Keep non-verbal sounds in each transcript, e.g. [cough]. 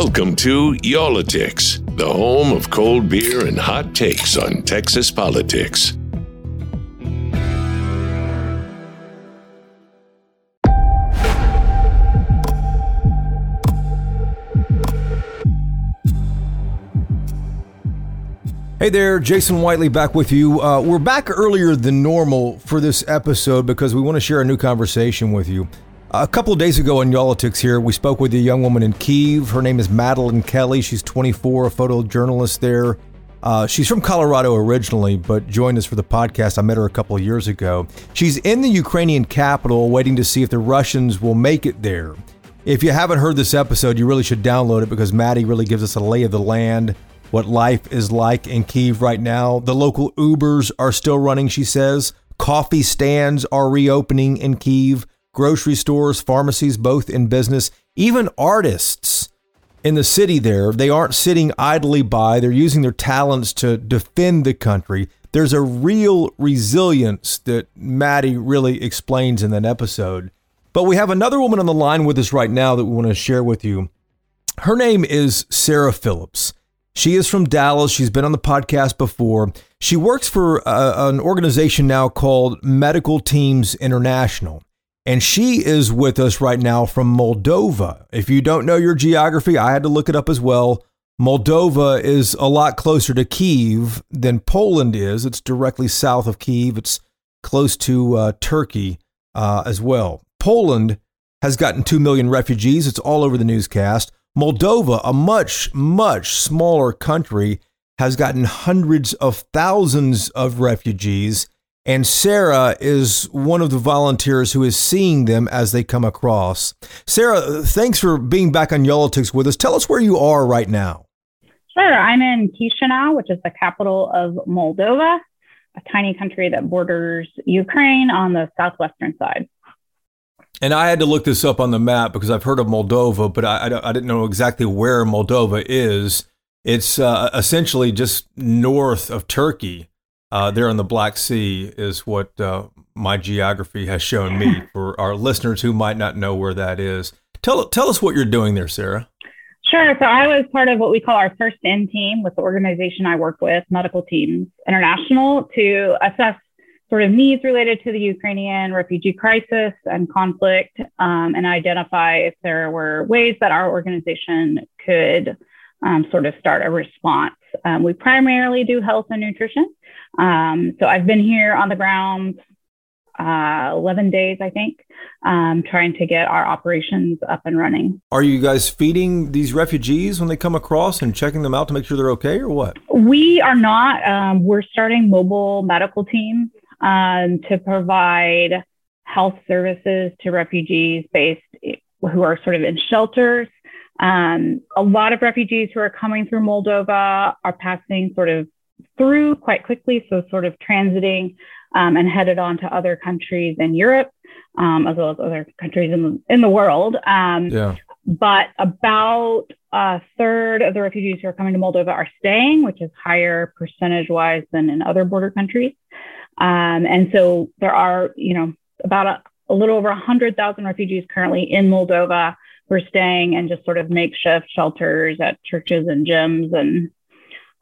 Welcome to Y'all-itics, the home of cold beer and hot takes on Texas politics. Hey there, Jason Whiteley back with you. Uh, we're back earlier than normal for this episode because we want to share a new conversation with you. A couple of days ago on Y'all-itics here, we spoke with a young woman in Kiev. Her name is Madeline Kelly. She's 24, a photojournalist there. Uh, she's from Colorado originally, but joined us for the podcast. I met her a couple of years ago. She's in the Ukrainian capital waiting to see if the Russians will make it there. If you haven't heard this episode, you really should download it because Maddie really gives us a lay of the land what life is like in Kiev right now. The local Ubers are still running, she says. Coffee stands are reopening in Kiev. Grocery stores, pharmacies, both in business. Even artists in the city there, they aren't sitting idly by. They're using their talents to defend the country. There's a real resilience that Maddie really explains in that episode. But we have another woman on the line with us right now that we want to share with you. Her name is Sara Phillips. She is from Dallas. She's been on the podcast before. She works for uh, an organization now called Medical Teams International. And she is with us right now from Moldova. If you don't know your geography, I had to look it up as well. Moldova is a lot closer to Kiev than Poland is. It's directly south of Kiev. It's close to uh, Turkey uh, as well. Poland has gotten 2 million refugees. It's all over the newscast. Moldova, a much, much smaller country, has gotten hundreds of thousands of refugees. And Sara is one of the volunteers who is seeing them as they come across. Sara, thanks for being back on Y'all-itics with us. Tell us where you are right now. Sure. I'm in Chisinau, which is the capital of Moldova, a tiny country that borders Ukraine on the southwestern side. And I had to look this up on the map because I've heard of Moldova, but I, I, I didn't know exactly where Moldova is. It's uh, essentially just north of Turkey. Uh, there on the Black Sea is what uh, my geography has shown me. [laughs] For our listeners who might not know where that is, tell tell us what you're doing there, Sara. Sure. So I was part of what we call our first in team with the organization I work with, Medical Teams International, to assess sort of needs related to the Ukrainian refugee crisis and conflict um, and identify if there were ways that our organization could um, sort of start a response. Um, we primarily do health and nutrition. Um, so I've been here on the ground uh, 11 days, I think, um, trying to get our operations up and running. Are you guys feeding these refugees when they come across and checking them out to make sure they're okay or what? We are not. Um, we're starting mobile medical teams um, to provide health services to refugees based who are sort of in shelters. Um, a lot of refugees who are coming through Moldova are passing sort of through quite quickly, so sort of transiting um, and headed on to other countries in Europe, um, as well as other countries in the, in the world. Um, yeah. But about a third of the refugees who are coming to Moldova are staying, which is higher percentage wise than in other border countries. Um, and so there are, you know, about a, a little over 100,000 refugees currently in Moldova who are staying in just sort of makeshift shelters at churches and gyms and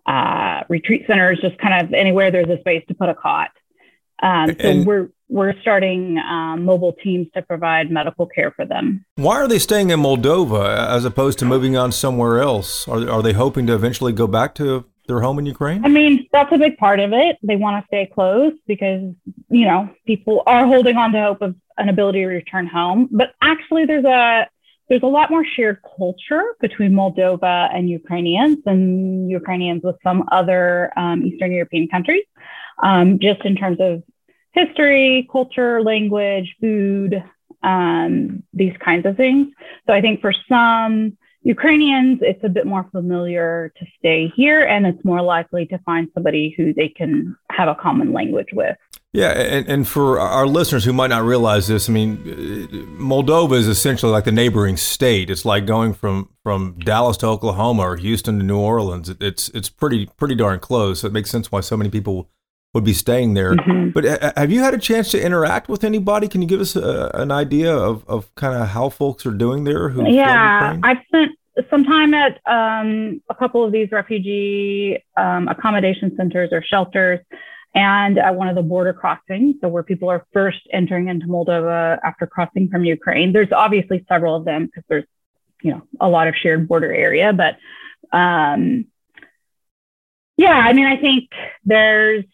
uh, retreat centers, just kind of anywhere there's a space to put a cot. Um, so and we're we're starting um, mobile teams to provide medical care for them. Why are they staying in Moldova as opposed to moving on somewhere else? Are are they hoping to eventually go back to their home in Ukraine? I mean, that's a big part of it. They want to stay close because, you know, people are holding on to hope of an ability to return home. But actually there's a there's a lot more shared culture between Moldova and Ukrainians than Ukrainians with some other um, Eastern European countries, um, just in terms of history, culture, language, food, um, these kinds of things. So I think for some Ukrainians, it's a bit more familiar to stay here and it's more likely to find somebody who they can have a common language with. Yeah, and, and for our listeners who might not realize this, I mean, Moldova is essentially like the neighboring state. It's like going from, from Dallas to Oklahoma or Houston to New Orleans. It's it's pretty pretty darn close. So it makes sense why so many people would be staying there. Mm-hmm. But uh, have you had a chance to interact with anybody? Can you give us a, an idea of, of kind of how folks are doing there? Who yeah, I've spent some time at um, a couple of these refugee um, accommodation centers or shelters and at one of the border crossings, so where people are first entering into Moldova after crossing from Ukraine. There's obviously several of them because there's, you know, a lot of shared border area, but um, yeah, I mean, I think there's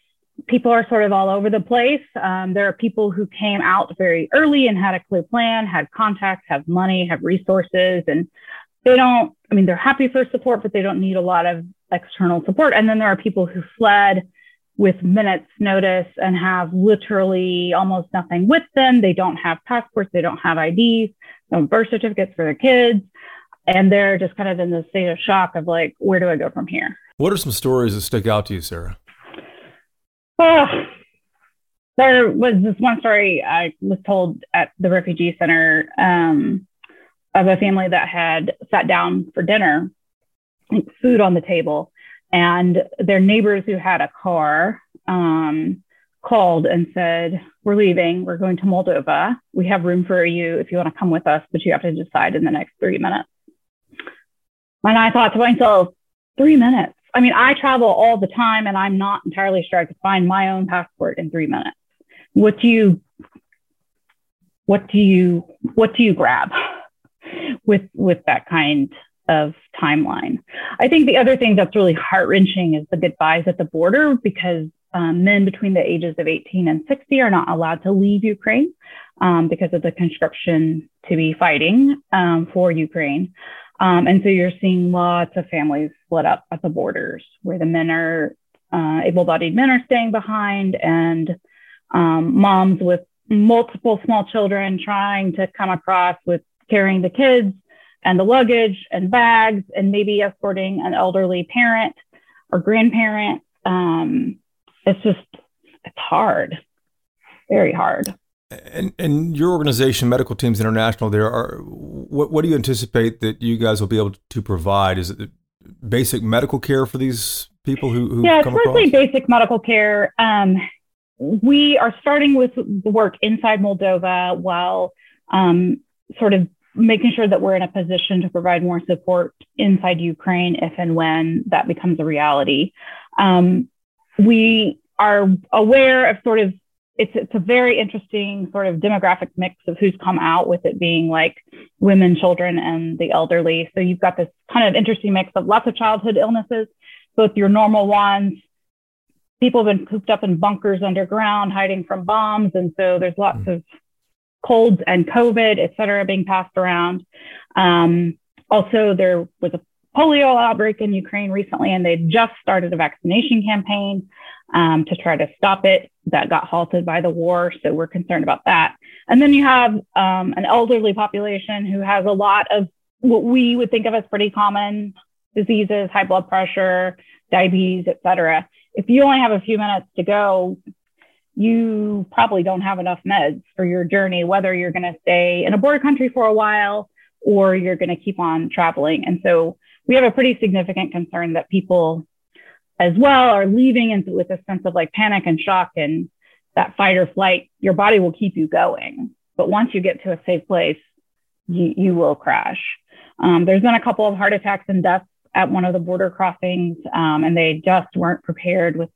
people are sort of all over the place. Um, there are people who came out very early and had a clear plan, had contacts, have money, have resources, and they don't, I mean, they're happy for support, but they don't need a lot of external support. And then there are people who fled with minutes notice and have literally almost nothing with them. They don't have passports, they don't have IDs, no birth certificates for their kids. And they're just kind of in the state of shock of like, where do I go from here? What are some stories that stick out to you, Sara? Oh, there was this one story I was told at the refugee center um, of a family that had sat down for dinner, food on the table, and their neighbors who had a car um, called and said, We're leaving. We're going to Moldova. We have room for you if you want to come with us, but you have to decide in the next three minutes. And I thought to myself, Three minutes. I mean, I travel all the time and I'm not entirely sure I could find my own passport in three minutes. What do you what do you what do you grab [laughs] with with that kind of timeline? I think the other thing that's really heart wrenching is the goodbyes at the border because um, men between the ages of 18 and 60 are not allowed to leave Ukraine um, because of the conscription to be fighting um, for Ukraine. Um, and so you're seeing lots of families split up at the borders where the men are, uh, able bodied men are staying behind and um, moms with multiple small children trying to come across with carrying the kids and the luggage and bags and maybe escorting an elderly parent or grandparent. Um, it's just, it's hard, very hard. And, and your organization, Medical Teams International, there are what, what do you anticipate that you guys will be able to provide? Is it basic medical care for these people who, who yeah, it's mostly basic medical care. Um, we are starting with the work inside Moldova while um, sort of making sure that we're in a position to provide more support inside Ukraine if and when that becomes a reality. Um, we are aware of sort of it's it's a very interesting sort of demographic mix of who's come out with it being like women, children, and the elderly. So you've got this kind of interesting mix of lots of childhood illnesses, both your normal ones. People have been cooped up in bunkers underground, hiding from bombs, and so there's lots mm. of colds and COVID, et cetera, being passed around. Um, also, there was a polio outbreak in Ukraine recently, and they just started a vaccination campaign um, to try to stop it. That got halted by the war, so we're concerned about that. And then you have um, an elderly population who has a lot of what we would think of as pretty common diseases, high blood pressure, diabetes, et cetera. If you only have a few minutes to go, you probably don't have enough meds for your journey, whether you're going to stay in a border country for a while or you're going to keep on traveling. And so we have a pretty significant concern that people as well are leaving and with a sense of like panic and shock and that fight or flight, your body will keep you going. But once you get to a safe place, you, you will crash. Um, there's been a couple of heart attacks and deaths at one of the border crossings, um, and they just weren't prepared with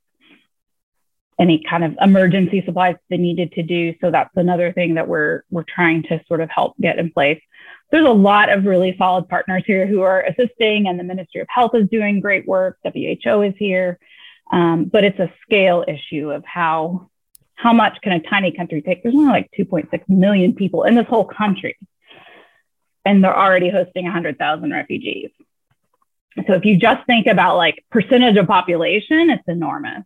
any kind of emergency supplies they needed to do. So that's another thing that we're we're trying to sort of help get in place there's a lot of really solid partners here who are assisting, and the Ministry of Health is doing great work. WHO is here, um, but it's a scale issue of how how much can a tiny country take? There's only like 2.6 million people in this whole country, and they're already hosting 100,000 refugees. So if you just think about like percentage of population, it's enormous.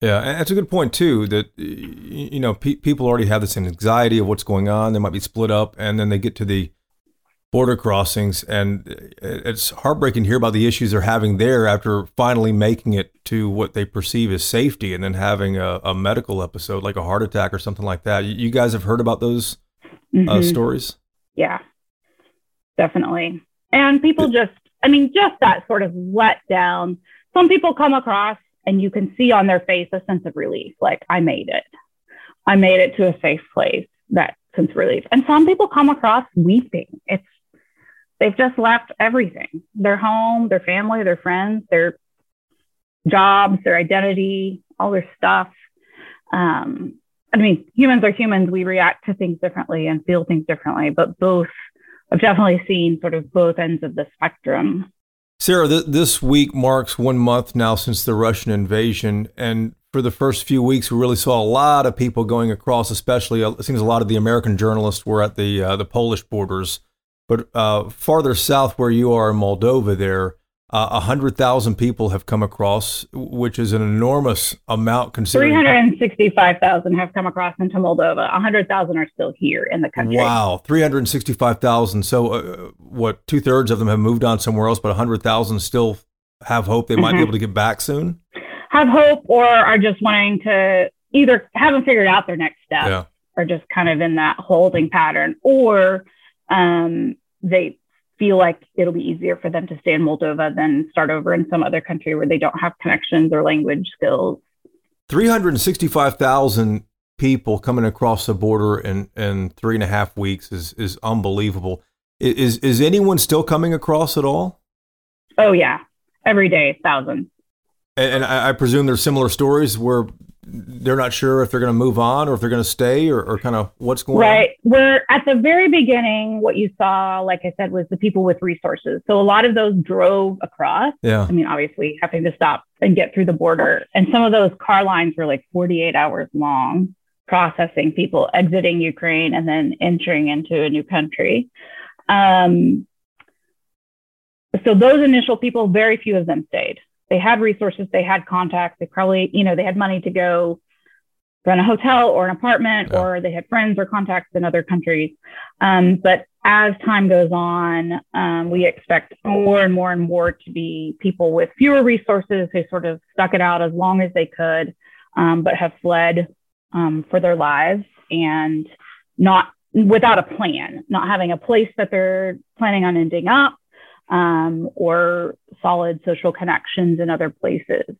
Yeah, and that's a good point too. That you know, pe- people already have this anxiety of what's going on. They might be split up, and then they get to the border crossings, and it's heartbreaking to hear about the issues they're having there after finally making it to what they perceive as safety, and then having a, a medical episode like a heart attack or something like that. You guys have heard about those uh, mm-hmm. uh, stories? Yeah, definitely. And people just, I mean, just that sort of let down. Some people come across, and you can see on their face a sense of relief, like I made it. I made it to a safe place. That sense of relief. And some people come across weeping. It's they've just left everything their home, their family, their friends, their jobs, their identity, all their stuff. Um, I mean, humans are humans. We react to things differently and feel things differently, but both, I've definitely seen sort of both ends of the spectrum. Sara, th- this week marks one month now since the Russian invasion. And for the first few weeks, we really saw a lot of people going across, especially uh, it seems a lot of the American journalists were at the, uh, the Polish borders. But uh, farther south, where you are in Moldova, there, uh, 100,000 people have come across, which is an enormous amount considering. 365,000 have come across into Moldova. 100,000 are still here in the country. Wow, 365,000. So, uh, what, two thirds of them have moved on somewhere else, but 100,000 still have hope they might mm-hmm. be able to get back soon? Have hope or are just wanting to either haven't figured out their next step yeah. or just kind of in that holding pattern or um, they feel like it'll be easier for them to stay in Moldova than start over in some other country where they don't have connections or language skills. 365,000 people coming across the border in, in three and a half weeks is, is unbelievable. Is, is anyone still coming across at all? Oh, yeah. Every day, thousands. And, and I, I presume there's similar stories where they're not sure if they're going to move on or if they're going to stay or, or kind of what's going right. on? Right. We're at the very beginning, what you saw, like I said, was the people with resources. So a lot of those drove across. Yeah. I mean, obviously having to stop and get through the border. And some of those car lines were like 48 hours long, processing people exiting Ukraine and then entering into a new country. Um, so those initial people, very few of them stayed they had resources, they had contacts, they probably, you know, they had money to go rent a hotel or an apartment, yeah. or they had friends or contacts in other countries. Um, but as time goes on, um, we expect more and more and more to be people with fewer resources who sort of stuck it out as long as they could, um, but have fled um, for their lives and not without a plan, not having a place that they're planning on ending up, um, or solid social connections in other places.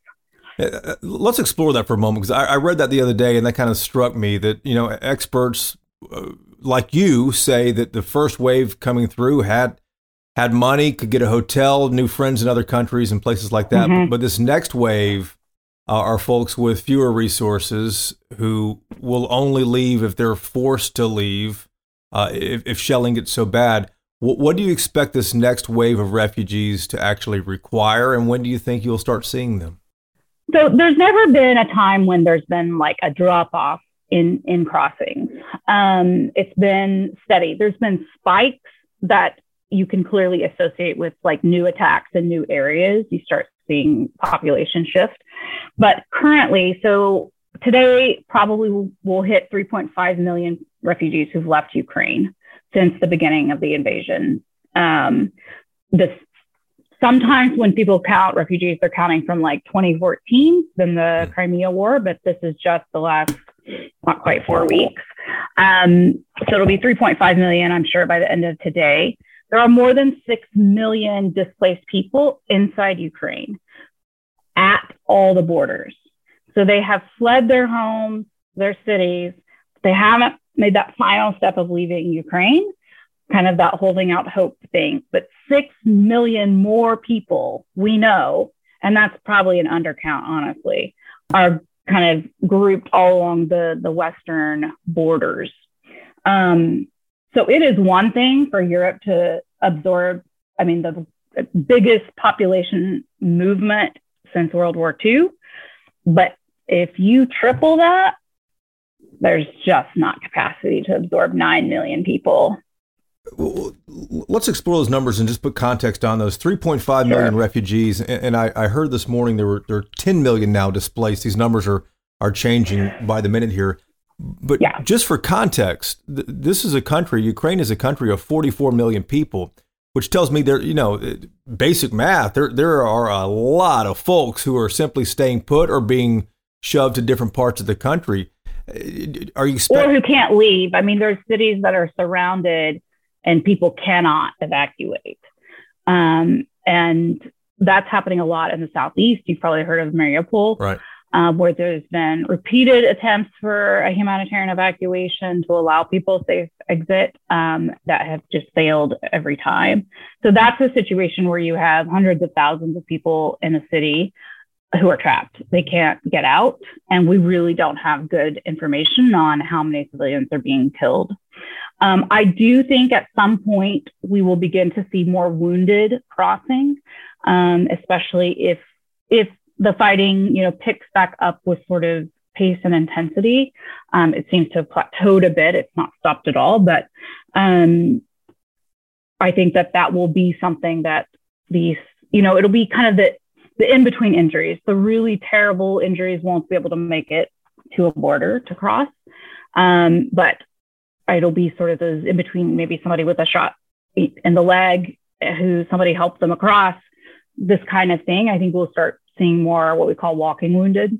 Uh, uh, let's explore that for a moment because I, I, read that the other day and that kind of struck me that you know experts uh, like you say that the first wave coming through had had money, could get a hotel, new friends in other countries and places like that. Mm-hmm. But, but, this next wave uh, are folks with fewer resources who will only leave if they're forced to leave uh, if, if shelling gets so bad. What, what do you expect this next wave of refugees to actually require, and when do you think you'll start seeing them? So there's never been a time when there's been like a drop off in in crossings. Um, it's been steady. There's been spikes that you can clearly associate with like new attacks in new areas. You start seeing population shift, but currently, so today probably we'll hit 3.5 million refugees who've left Ukraine since the beginning of the invasion. Um, this sometimes when people count refugees, they're counting from like 2014, then the hmm. Crimea War, but this is just the last not quite four weeks. Um, so it'll be 3.5 million, I'm sure, by the end of today. There are more than 6 million displaced people inside Ukraine at all the borders. So they have fled their homes, their cities. They haven't made that final step of leaving Ukraine, kind of that holding out hope thing. But six million more people we know, and that's probably an undercount, honestly, are kind of grouped all along the, the Western borders. Um, so it is one thing for Europe to absorb, I mean, the biggest population movement since World War II. But if you triple that, there's just not capacity to absorb 9 million people. let's explore those numbers and just put context on those 3.5 million sure. refugees. And, I, I, heard this morning there were there are 10 million now displaced. These numbers are are changing by the minute here. But yeah. just for context, th- this is a country. Ukraine is a country of 44 million people, which tells me there, you know, eh, basic math. There there are a lot of folks who are simply staying put or being shoved to different parts of the country. Are you expect- or who can't leave? I mean, there's cities that are surrounded and people cannot evacuate, um, and that's happening a lot in the southeast. You've probably heard of Mariupol, right? um, where there's been repeated attempts for a humanitarian evacuation to allow people safe exit um, that have just failed every time. So that's a situation where you have hundreds of thousands of people in a city who are trapped. They can't get out, and we really don't have good information on how many civilians are being killed. Um, I do think at some point we will begin to see more wounded crossing, um, especially if if the fighting, you know, picks back up with sort of pace and intensity. Um, it seems to have plateaued a bit. It's not stopped at all, but um, I think that that will be something that these, you know, it'll be kind of the the in between injuries. The really terrible injuries won't be able to make it to a border to cross, um, but it'll be sort of those in between. Maybe somebody with a shot in the leg who somebody helped them across. This kind of thing, I think we'll start seeing more what we call walking wounded.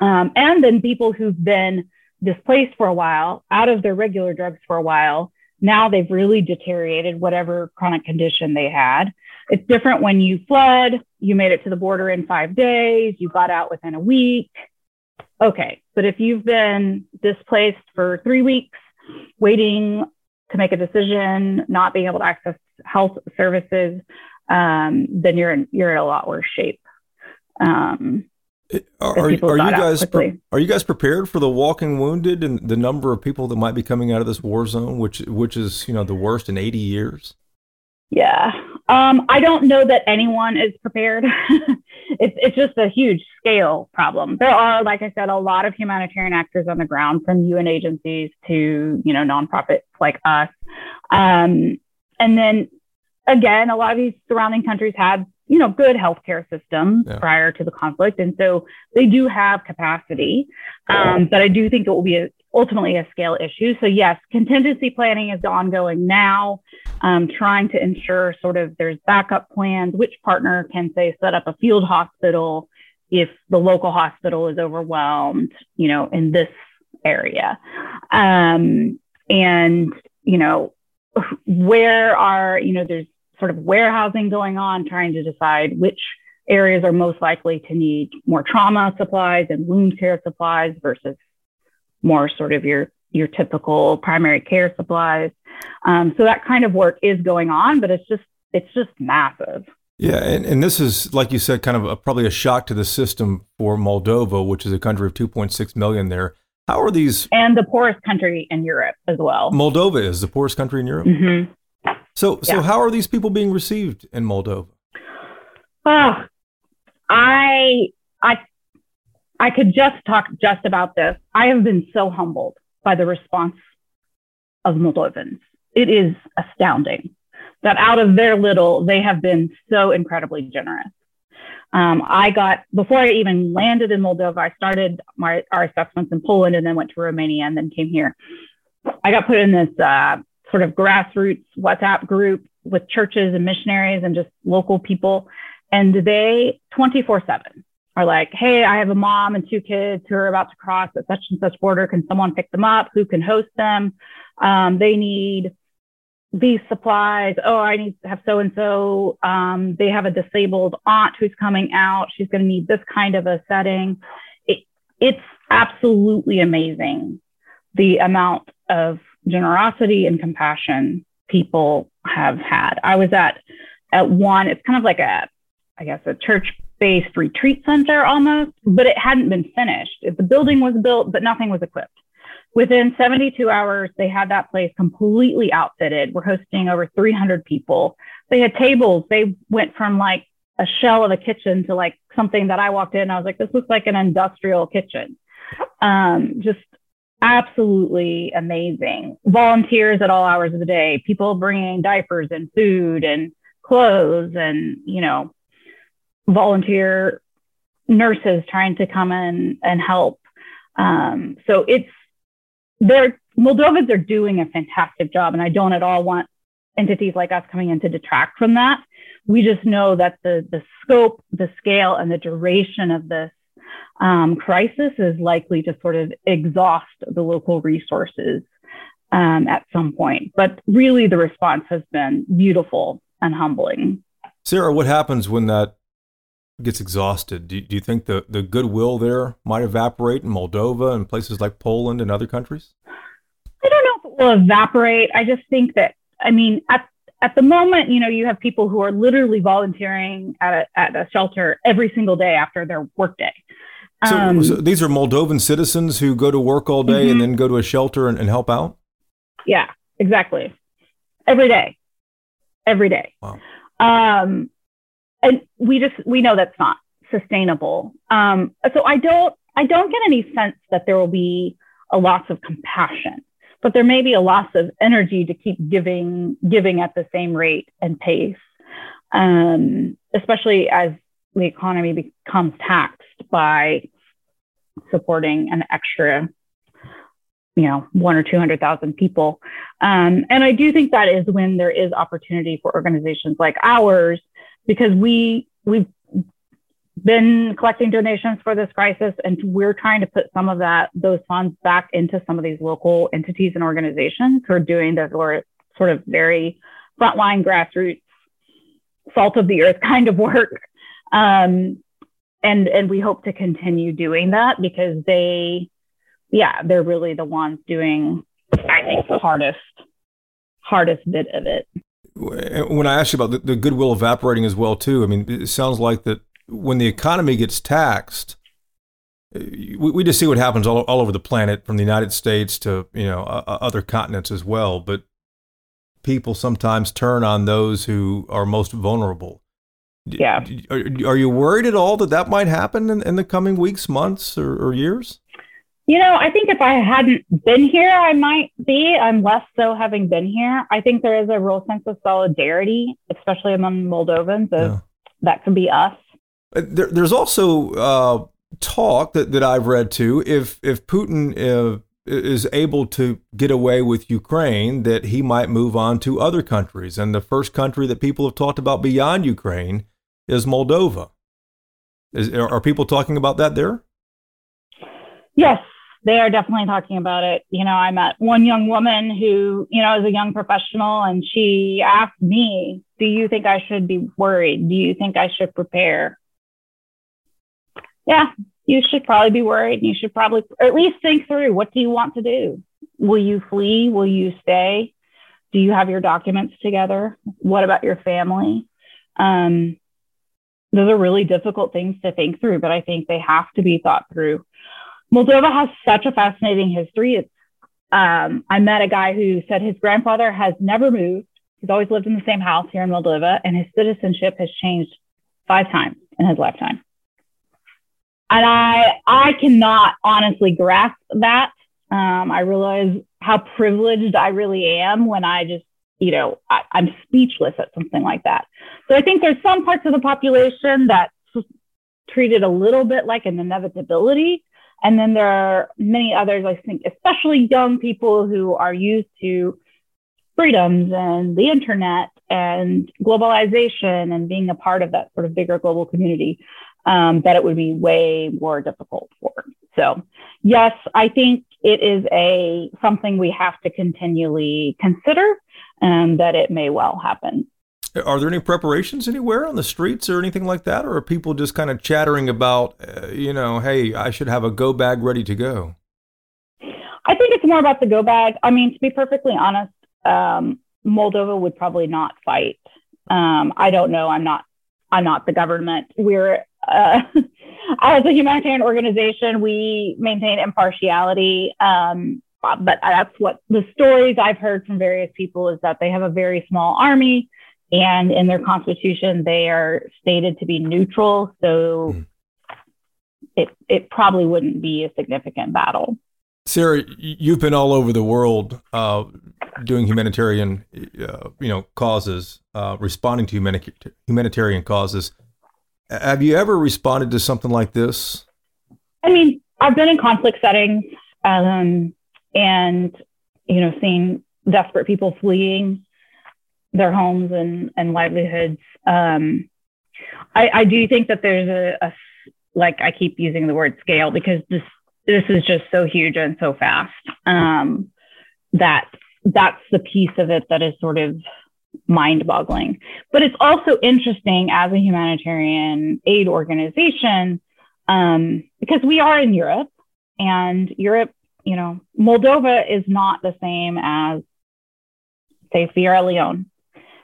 Um, and then people who've been displaced for a while, out of their regular drugs for a while, now they've really deteriorated whatever chronic condition they had. It's different when you fled, you made it to the border in five days, you got out within a week. Okay, but if you've been displaced for three weeks, waiting to make a decision, not being able to access health services, um, then you're in, you're in a lot worse shape. Um, are, are, you guys pre- are you guys prepared for the walking wounded and the number of people that might be coming out of this war zone, which which is you know the worst in 80 years? Yeah, um, I don't know that anyone is prepared. [laughs] it's it's just a huge scale problem. There are, like I said, a lot of humanitarian actors on the ground, from UN agencies to you know nonprofits like us, um, and then again, a lot of these surrounding countries had you know, good healthcare system yeah. prior to the conflict. And so they do have capacity. Um, but I do think it will be a, ultimately a scale issue. So, yes, contingency planning is ongoing now, um, trying to ensure sort of there's backup plans, which partner can say set up a field hospital if the local hospital is overwhelmed, you know, in this area. Um, and, you know, where are, you know, there's sort of warehousing going on, trying to decide which areas are most likely to need more trauma supplies and wound care supplies versus more sort of your your typical primary care supplies. Um, so that kind of work is going on, but it's just it's just massive. Yeah, and, and this is like you said, kind of a, probably a shock to the system for Moldova, which is a country of 2.6 million there. How are these? And the poorest country in Europe as well. Moldova is the poorest country in Europe. Mm-hmm. So, so how are these people being received in Moldova? Oh, I, I, I could just talk just about this. I have been so humbled by the response of Moldovans. It is astounding that out of their little, they have been so incredibly generous. Um, I got before I even landed in Moldova. I started my our assessments in Poland and then went to Romania and then came here. I got put in this uh, sort of grassroots WhatsApp group with churches and missionaries and just local people. And they 24 7 are like, hey, I have a mom and two kids who are about to cross at such and such border. Can someone pick them up? Who can host them? Um, they need these supplies. Oh, I need to have so and so. They have a disabled aunt who's coming out. She's going to need this kind of a setting. It, it's absolutely amazing the amount of generosity and compassion people have had. I was at at one, it's kind of like a, I guess, a church-based retreat center almost, but it hadn't been finished. The building was built, but nothing was equipped. Within 72 hours, they had that place completely outfitted. We're hosting over 300 people. They had tables. They went from like a shell of a kitchen to like something that I walked in. I was like, this looks like an industrial kitchen. Um, just absolutely amazing. Volunteers at all hours of the day, people bringing diapers and food and clothes, and you know, volunteer nurses trying to come in and help. Um, so it's they're Moldovans are doing a fantastic job, and I don't at all want entities like us coming in to detract from that. We just know that the the scope, the scale, and the duration of this um, crisis is likely to sort of exhaust the local resources um, at some point. But really, the response has been beautiful and humbling. Sara, what happens when that gets exhausted, do, do you think the, the goodwill there might evaporate in Moldova and places like Poland and other countries? I don't know if it will evaporate. I just think that, I mean, at, at the moment, you know, you have people who are literally volunteering at a, at a shelter every single day after their workday. So, um, so, these are Moldovan citizens who go to work all day mm-hmm. and then go to a shelter and, and help out? Yeah, exactly. Every day. Every day. Wow. Um, and we just we know that's not sustainable. Um, so I don't I don't get any sense that there will be a loss of compassion, but there may be a loss of energy to keep giving giving at the same rate and pace, um, especially as the economy becomes taxed by supporting an extra you know one or two hundred thousand people. Um, and i do think that is when there is opportunity for organizations like ours because we we've been collecting donations for this crisis and we're trying to put some of that those funds back into some of these local entities and organizations who are doing the sort of very frontline grassroots salt of the earth [laughs] kind of work. Um, and and we hope to continue doing that because they yeah they're really the ones doing i think the hardest hardest bit of it. When I asked you about the, the, goodwill evaporating as well too, I mean, it sounds like that when the economy gets taxed, we, we just see what happens all, all over the planet, from the United States to you know uh, other continents as well. But people sometimes turn on those who are most vulnerable. Yeah. Are, are you worried at all that that might happen in, in the coming weeks, months, or, or years? You know, I think if I hadn't been here, I might be. I'm less so having been here. I think there is a real sense of solidarity, especially among Moldovans. yeah. That could be us. There, there's also uh, talk that, that I've read too. If if Putin uh, is able to get away with Ukraine, that he might move on to other countries. And the first country that people have talked about beyond Ukraine is Moldova. Is, are people talking about that there? Yes, they are definitely talking about it. You know, I met one young woman who, you know, is a young professional and she asked me, Do you think I should be worried? Do you think I should prepare? Yeah, you should probably be worried. You should probably at least think through what do you want to do? Will you flee? Will you stay? Do you have your documents together? What about your family? Um, those are really difficult things to think through, but I think they have to be thought through. Moldova has such a fascinating history. Um, I met a guy who said his grandfather has never moved. He's always lived in the same house here in Moldova, and his citizenship has changed five times in his lifetime. And I, I cannot honestly grasp that. Um, I realize how privileged I really am when I just, you know, I, I'm speechless at something like that. So I think there's some parts of the population that treat it a little bit like an inevitability and then there are many others, I think, especially young people who are used to freedoms and the internet and globalization and being a part of that sort of bigger global community, um, that it would be way more difficult for. So, yes, I think it is a something we have to continually consider, and um, that it may well happen. Are there any preparations anywhere on the streets or anything like that? Or are people just kind of chattering about, uh, you know, hey, I should have a go bag ready to go? I think it's more about the go bag. I mean, to be perfectly honest, um, Moldova would probably not fight. Um, I don't know. I'm not. I'm not the government. We're uh, [laughs] as a humanitarian organization, we maintain impartiality. Um, but that's what the stories I've heard from various people is that they have a very small army. And in their constitution, they are stated to be neutral. So mm. it, it probably wouldn't be a significant battle. Sara, you've been all over the world uh, doing humanitarian, uh, you know, causes, uh, responding to humanitarian causes. Have you ever responded to something like this? I mean, I've been in conflict settings, um, and you know, seeing desperate people fleeing their homes and, and livelihoods. Um, I, I do think that there's a, a, like I keep using the word scale because this this is just so huge and so fast um, that that's the piece of it that is sort of mind boggling. But it's also interesting as a humanitarian aid organization um, because we are in Europe and Europe, you know, Moldova is not the same as, say, Sierra Leone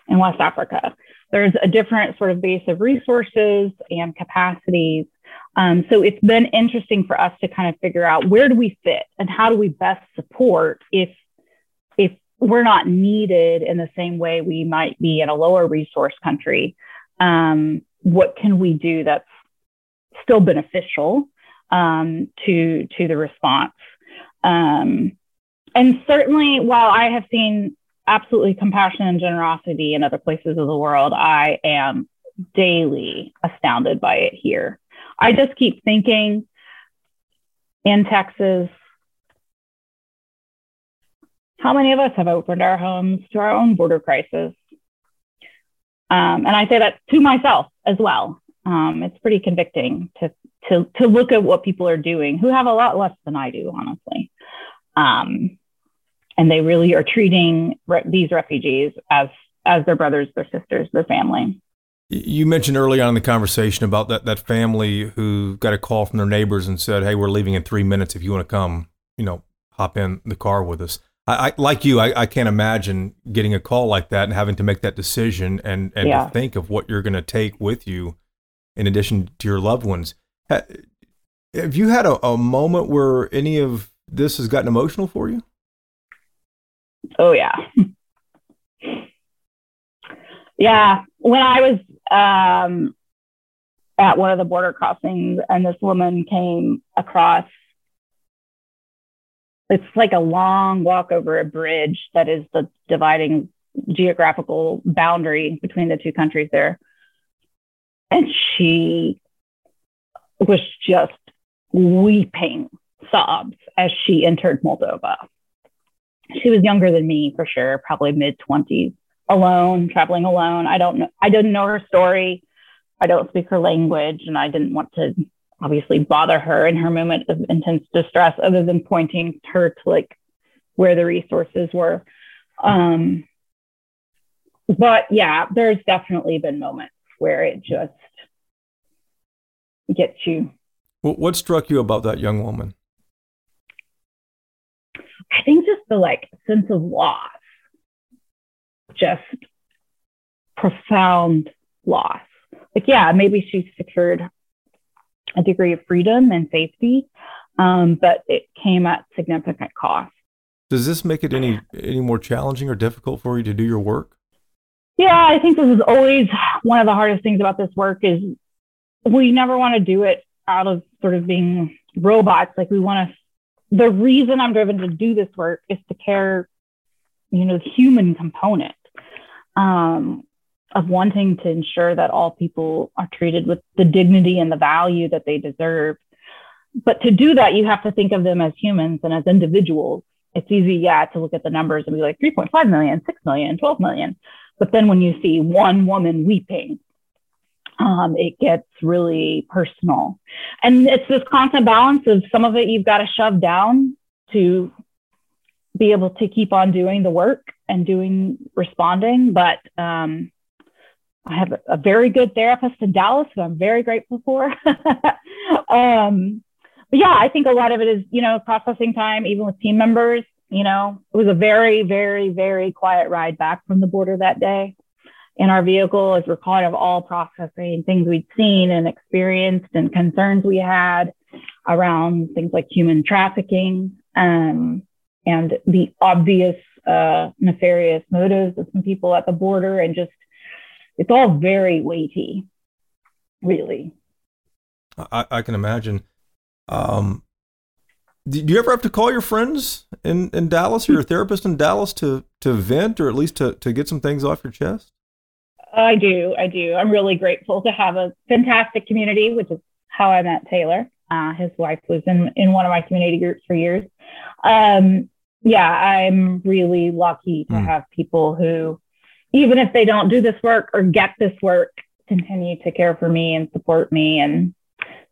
in West Africa. There's a different sort of base of resources and capacities. Um, so it's been interesting for us to kind of figure out where do we fit and how do we best support if if we're not needed in the same way we might be in a lower resource country. Um, what can we do that's still beneficial um, to to the response? Um, and certainly, while I have seen absolutely compassion and generosity in other places of the world, I am daily astounded by it here. I just keep thinking in Texas, how many of us have opened our homes to our own border crisis? Um, and I say that to myself as well. Um, it's pretty convicting to, to, to look at what people are doing who have a lot less than I do, honestly. Um, and they really are treating re- these refugees as, as their brothers, their sisters, their family. You mentioned early on in the conversation about that, that family who got a call from their neighbors and said, Hey, we're leaving in three minutes. If you want to come, you know, hop in the car with us. I, I like you, I, I, can't imagine getting a call like that and having to make that decision and, and yeah. to think of what you're going to take with you in addition to your loved ones. Have you had a, a moment where any of this has gotten emotional for you? Oh, yeah. yeah. When I was um, at one of the border crossings and this woman came across it's like a long walk over a bridge that is the dividing geographical boundary between the two countries there. And she was just weeping sobs as she entered Moldova. She was younger than me for sure, probably mid 20s, alone, traveling alone. I don't know. I didn't know her story. I don't speak her language, and I didn't want to obviously bother her in her moment of intense distress other than pointing her to like where the resources were. Um, but yeah there's definitely been moments where it just gets you. What struck you about that young woman? I think just the like sense of loss. Just profound loss. Like yeah maybe she secured a degree of freedom and safety, um, but it came at significant cost. Does this make it any any more challenging or difficult for you to do your work? Yeah, I think this is always one of the hardest things about this work is we never want to do it out of sort of being robots. Like we want to. The reason I'm driven to do this work is to care, you know, the human component. Um, of wanting to ensure that all people are treated with the dignity and the value that they deserve. But to do that, you have to think of them as humans and as individuals. It's easy, yeah, to look at the numbers and be like 3.5 million, 6 million, 12 million. But then when you see one woman weeping, um, it gets really personal. And it's this constant balance of some of it you've got to shove down to be able to keep on doing the work and doing responding. But um, I have a, very good therapist in Dallas who I'm very grateful for. [laughs] um, but yeah, I think a lot of it is, you know, processing time, even with team members. You know, it was a very, very, very quiet ride back from the border that day in our vehicle as we're kind of all processing things we'd seen and experienced and concerns we had around things like human trafficking um, and the obvious uh, nefarious motives of some people at the border and just it's all very weighty, really. I, I can imagine. Um, do you ever have to call your friends in, in Dallas or your therapist in Dallas to to vent or at least to, to get some things off your chest? I do. I do. I'm really grateful to have a fantastic community, which is how I met Taylor. Uh, his wife was in, in one of my community groups for years. Um, yeah, I'm really lucky to mm. have people who even if they don't do this work or get this work, continue to care for me and support me and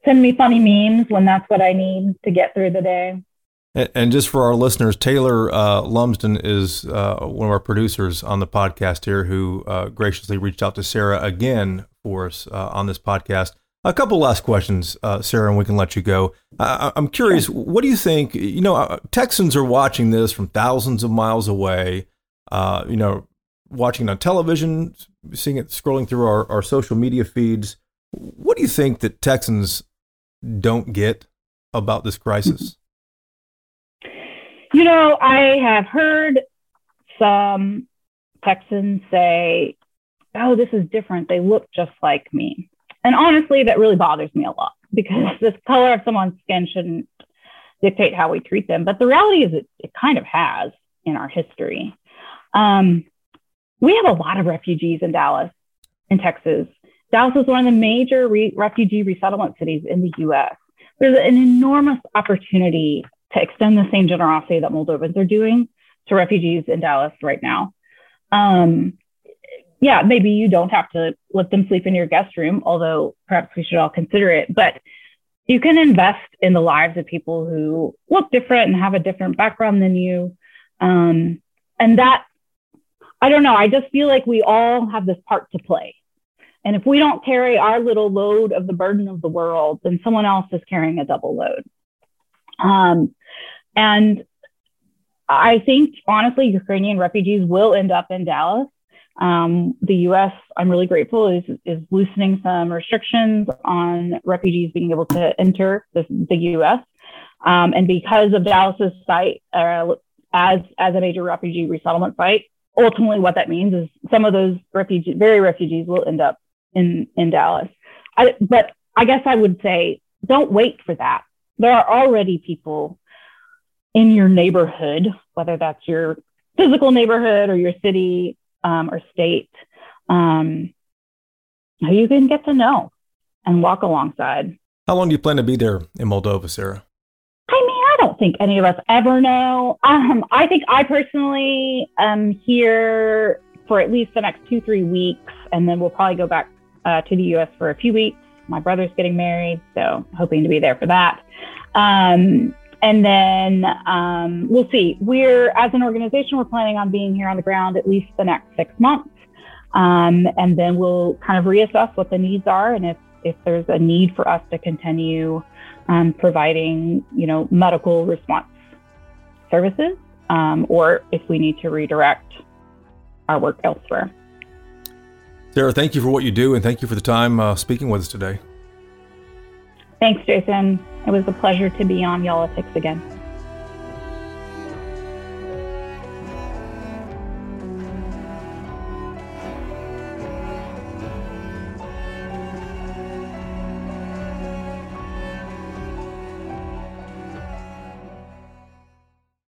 send me funny memes when that's what I need to get through the day. And, just for our listeners, Taylor uh, Lumsden is uh, one of our producers on the podcast here who uh, graciously reached out to Sara again for us uh, on this podcast. A couple last questions, uh, Sara, and we can let you go. I'm curious, what do you think? You know, uh, Texans are watching this from thousands of miles away, you know, watching it on television, seeing it scrolling through our, our social media feeds. What do you think that Texans don't get about this crisis? [laughs] You know, I have heard some Texans say, oh, this is different. They look just like me. And honestly, that really bothers me a lot because [laughs] the color of someone's skin shouldn't dictate how we treat them. But the reality is, it, it kind of has in our history. Um, we have a lot of refugees in Dallas, in Texas. Dallas is one of the major re- refugee resettlement cities in the US. There's an enormous opportunity to extend the same generosity that Moldovans are doing to refugees in Dallas right now. Um, yeah, maybe you don't have to let them sleep in your guest room, although perhaps we should all consider it. But you can invest in the lives of people who look different and have a different background than you. Um, and that, I don't know, I just feel like we all have this part to play. And if we don't carry our little load of the burden of the world, then someone else is carrying a double load. Um, and I think, honestly, Ukrainian refugees will end up in Dallas. Um, the U.S., I'm really grateful, is, is loosening some restrictions on refugees being able to enter the, the U.S. Um, and because of Dallas's site uh, as, as a major refugee resettlement site, ultimately what that means is some of those very refugees, will end up in, in Dallas. I, but I guess I would say don't wait for that. There are already people in your neighborhood, whether that's your physical neighborhood or your city um, or state, um, who you can get to know and walk alongside. How long do you plan to be there in Moldova, Sara? I don't think any of us ever know. Um, I think I personally am here for at least the next two, three weeks, and then we'll probably go back uh, to the US for a few weeks. My brother's getting married, so hoping to be there for that. Um, and then um, we'll see. We're, as an organization, we're planning on being here on the ground at least the next six months. Um, and then we'll kind of reassess what the needs are and if, if there's a need for us to continue um, providing, you know, medical response services um, or if we need to redirect our work elsewhere. Sara, thank you for what you do and thank you for the time uh, speaking with us today. Thanks, Jason. It was a pleasure to be on Y'all again.